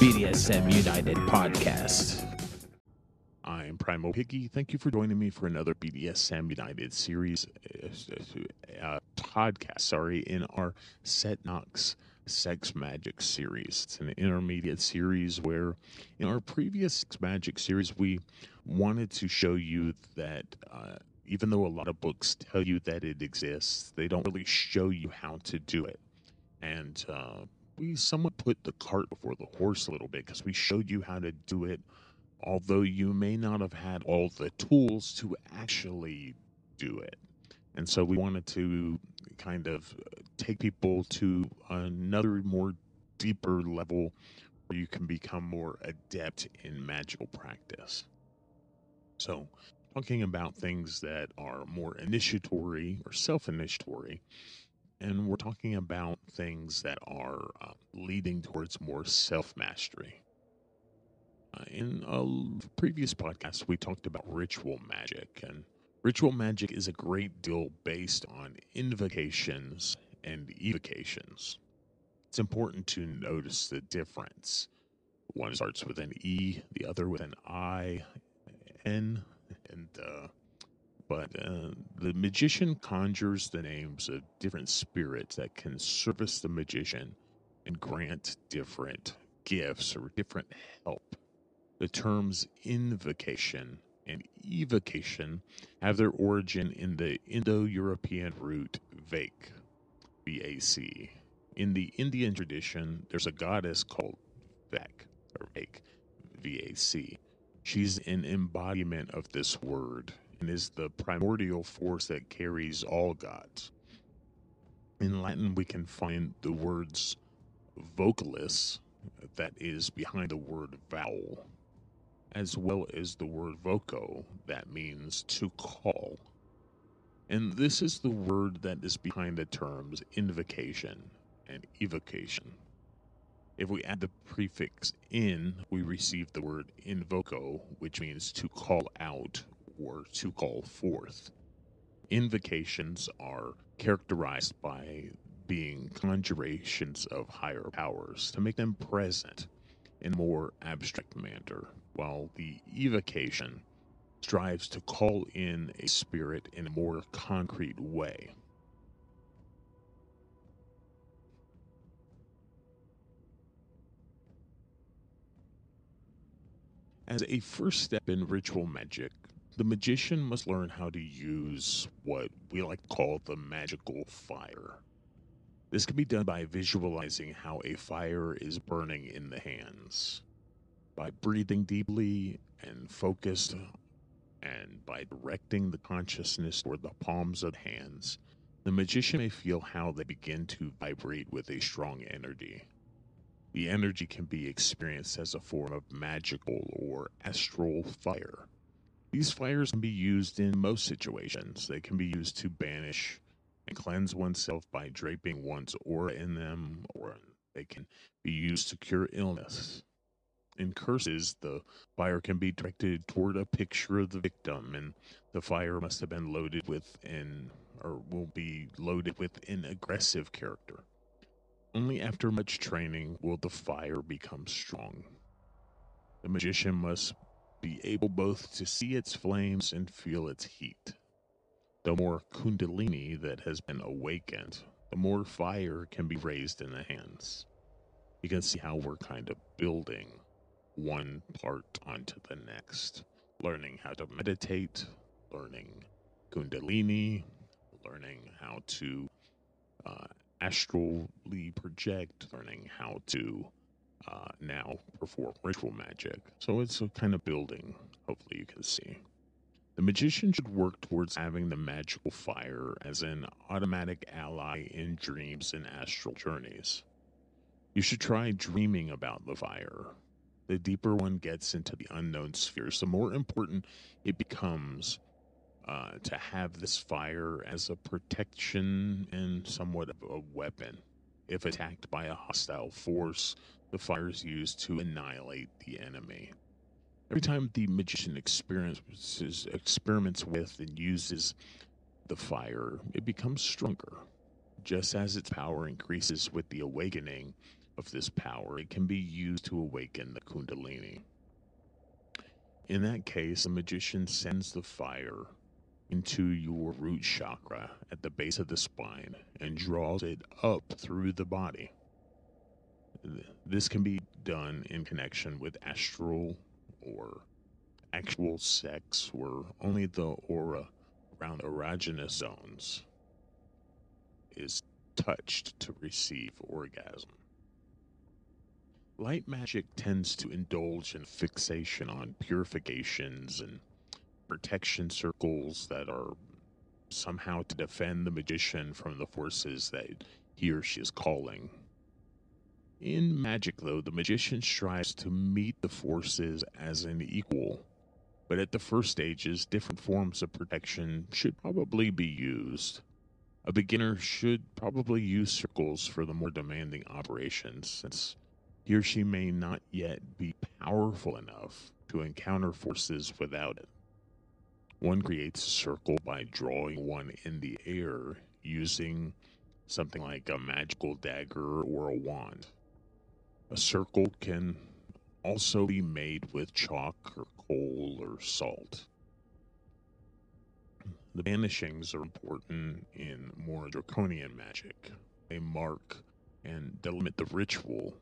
BDSM United podcast. I'm Primal Piggy. Thank you for joining me for another BDSM United series uh, uh, podcast. Sorry, in our Set Knox Sex Magic series. It's an intermediate series where, in our previous Sex Magic series, we wanted to show you that. Uh, even though a lot of books tell you that it exists, they don't really show you how to do it. And uh, we somewhat put the cart before the horse a little bit because we showed you how to do it, although you may not have had all the tools to actually do it. And so we wanted to kind of uh, take people to another more deeper level where you can become more adept in magical practice. So, talking about things that are more initiatory or self initiatory, and we're talking about things that are uh, leading towards more self mastery. Uh, in a previous podcast, we talked about ritual magic, and ritual magic is a great deal based on invocations and evocations. It's important to notice the difference. One starts with an E, the other with an I, N, and uh, but uh, the magician conjures the names of different spirits that can service the magician and grant different gifts or different help. The terms invocation and evocation have their origin in the Indo European root Vak, V A C. In the Indian tradition, there's a goddess called Vak, or Vak, V A C. She's an embodiment of this word and is the primordial force that carries all gods. In Latin, we can find the words vocalis, that is behind the word vowel, as well as the word voco, that means to call. And this is the word that is behind the terms invocation and evocation. If we add the prefix in, we receive the word invoco, which means to call out or to call forth. Invocations are characterized by being conjurations of higher powers to make them present in a more abstract manner, while the evocation strives to call in a spirit in a more concrete way. As a first step in ritual magic, the magician must learn how to use what we like to call the magical fire. This can be done by visualizing how a fire is burning in the hands. By breathing deeply and focused, and by directing the consciousness toward the palms of the hands, the magician may feel how they begin to vibrate with a strong energy. The energy can be experienced as a form of magical or astral fire. These fires can be used in most situations. They can be used to banish and cleanse oneself by draping one's aura in them, or they can be used to cure illness. In curses, the fire can be directed toward a picture of the victim, and the fire must have been loaded with an, or will be loaded with an aggressive character. Only after much training will the fire become strong. The magician must be able both to see its flames and feel its heat. The more kundalini that has been awakened, the more fire can be raised in the hands. You can see how we're kind of building one part onto the next, learning how to meditate, learning kundalini, learning how to uh, astrally project, learning how to uh, now perform ritual magic. So it's a kind of building, hopefully, you can see. The magician should work towards having the magical fire as an automatic ally in dreams and astral journeys. You should try dreaming about the fire. The deeper one gets into the unknown spheres, the more important it becomes uh, to have this fire as a protection and somewhat of a weapon. If attacked by a hostile force, the fire is used to annihilate the enemy. Every time the magician experiences, experiments with and uses the fire, it becomes stronger. Just as its power increases with the awakening of this power, it can be used to awaken the Kundalini. In that case, the magician sends the fire into your root chakra at the base of the spine and draws it up through the body. This can be done in connection with astral or actual sex, where only the aura around erogenous zones is touched to receive orgasm. Light magic tends to indulge in fixation on purifications and protection circles that are somehow to defend the magician from the forces that he or she is calling. In magic, though, the magician strives to meet the forces as an equal, but at the first stages, different forms of protection should probably be used. A beginner should probably use circles for the more demanding operations, since he or she may not yet be powerful enough to encounter forces without it. One creates a circle by drawing one in the air using something like a magical dagger or a wand. A circle can also be made with chalk or coal or salt. The banishings are important in more draconian magic. They mark and delimit the ritual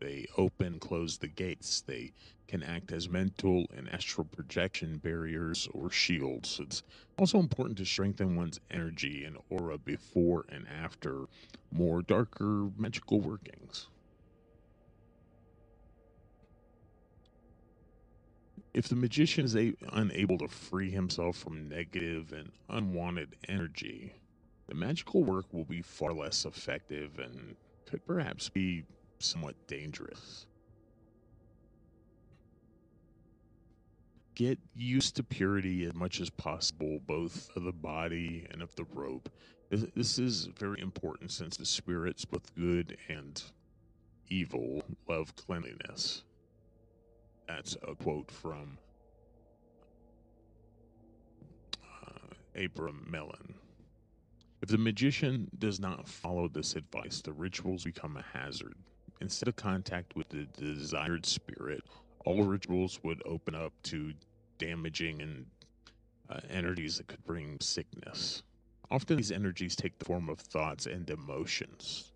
they open, close the gates. They can act as mental and astral projection barriers or shields. It's also important to strengthen one's energy and aura before and after more darker magical workings. If the magician is a- unable to free himself from negative and unwanted energy, the magical work will be far less effective and could perhaps be somewhat dangerous. Get used to purity as much as possible, both of the body and of the robe. This is very important since the spirits, both good and evil, love cleanliness. That's a quote from uh, Abramelin. If the magician does not follow this advice, the rituals become a hazard. Instead of contact with the desired spirit, all rituals would open up to damaging and uh, energies that could bring sickness. Often these energies take the form of thoughts and emotions.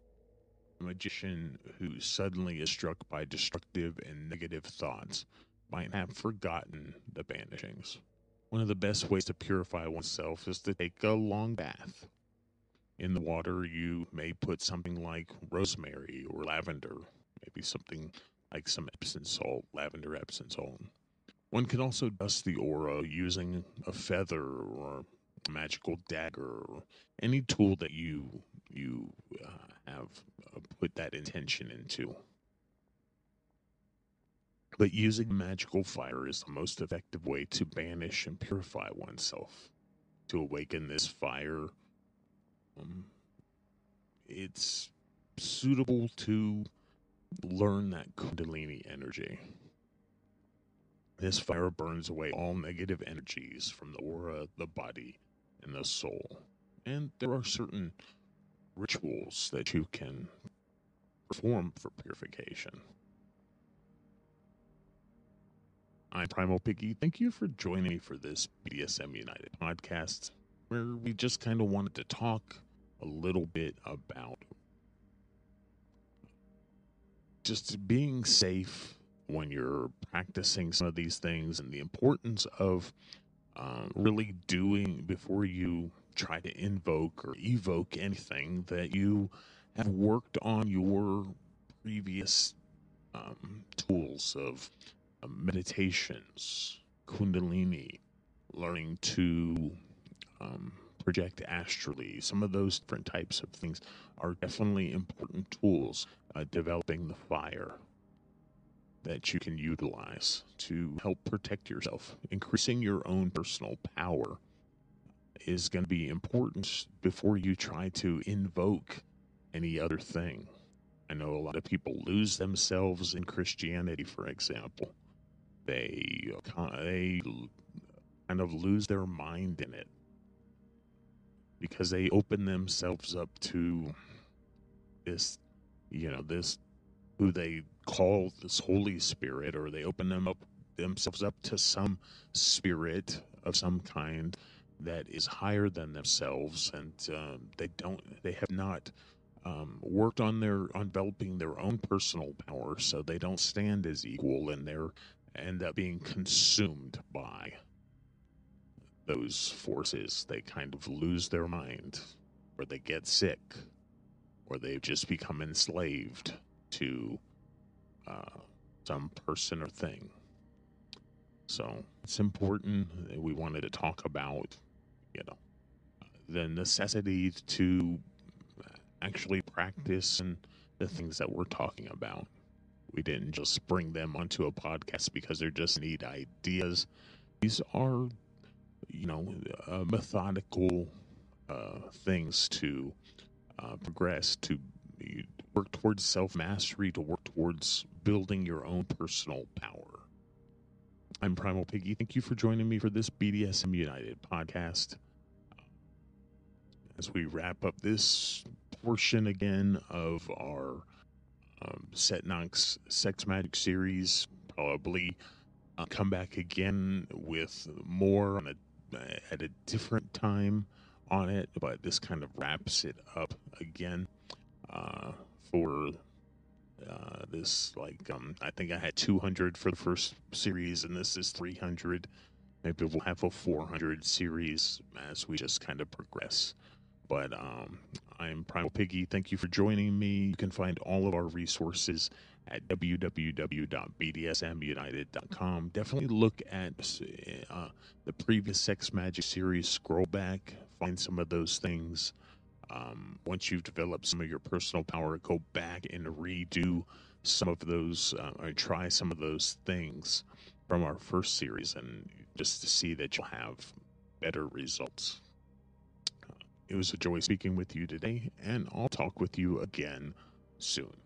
A magician who suddenly is struck by destructive and negative thoughts might have forgotten the banishings. One of the best ways to purify oneself is to take a long bath. In the water, you may put something like rosemary or lavender, maybe something like some Epsom salt, lavender Epsom salt. One can also dust the aura using a feather or magical dagger any tool that you you uh, have uh, put that intention into. But using magical fire is the most effective way to banish and purify oneself. To awaken this fire um, it's suitable to learn that Kundalini energy. This fire burns away all negative energies from the aura, the body, and the soul. And there are certain rituals that you can perform for purification. I'm Primal Piggy. Thank you for joining me for this BDSM United podcast, where we just kind of wanted to talk a little bit about just being safe when you're practicing some of these things and the importance of uh, really doing before you try to invoke or evoke anything that you have worked on your previous um, tools of uh, meditations, kundalini, learning to um, project astrally. Some of those different types of things are definitely important tools. Uh, developing the fire that you can utilize to help protect yourself. Increasing your own personal power is going to be important before you try to invoke any other thing. I know a lot of people lose themselves in Christianity, for example. They uh, they kind of lose their mind in it because they open themselves up to this, you know, this who they call this Holy Spirit, or they open them up themselves up to some spirit of some kind that is higher than themselves, and uh, they don't, they have not um, worked on their on developing their own personal power, so they don't stand as equal, and they're end up being consumed by those forces. They kind of lose their mind, or they get sick, or they just become enslaved to uh, some person or thing. So it's important we wanted to talk about, you know, the necessity to actually practice and the things that we're talking about. We didn't just bring them onto a podcast because they're just neat ideas. These are, you know, uh, methodical uh, things to uh, progress, to work towards self mastery, to work towards building your own personal power. I'm Primal Piggy. Thank you for joining me for this BDSM United podcast. As we wrap up this portion again of our um, Setnox Sex Magic series, probably uh, come back again with more on a, at a different time on it, but this kind of wraps it up again uh, for uh, this like um, I think I had 200 for the first series, and this is 300. Maybe we'll have a 400 series as we just kind of progress. But um, I'm Primal Piggy. Thank you for joining me. You can find all of our resources at www.bdsmunited.com. Definitely look at uh, the previous Sex Magic series. Scroll back, find some of those things. Um, once you've developed some of your personal power, go back and redo some of those, uh, or try some of those things from our first series, and just to see that you'll have better results. Uh, it was a joy speaking with you today, and I'll talk with you again soon.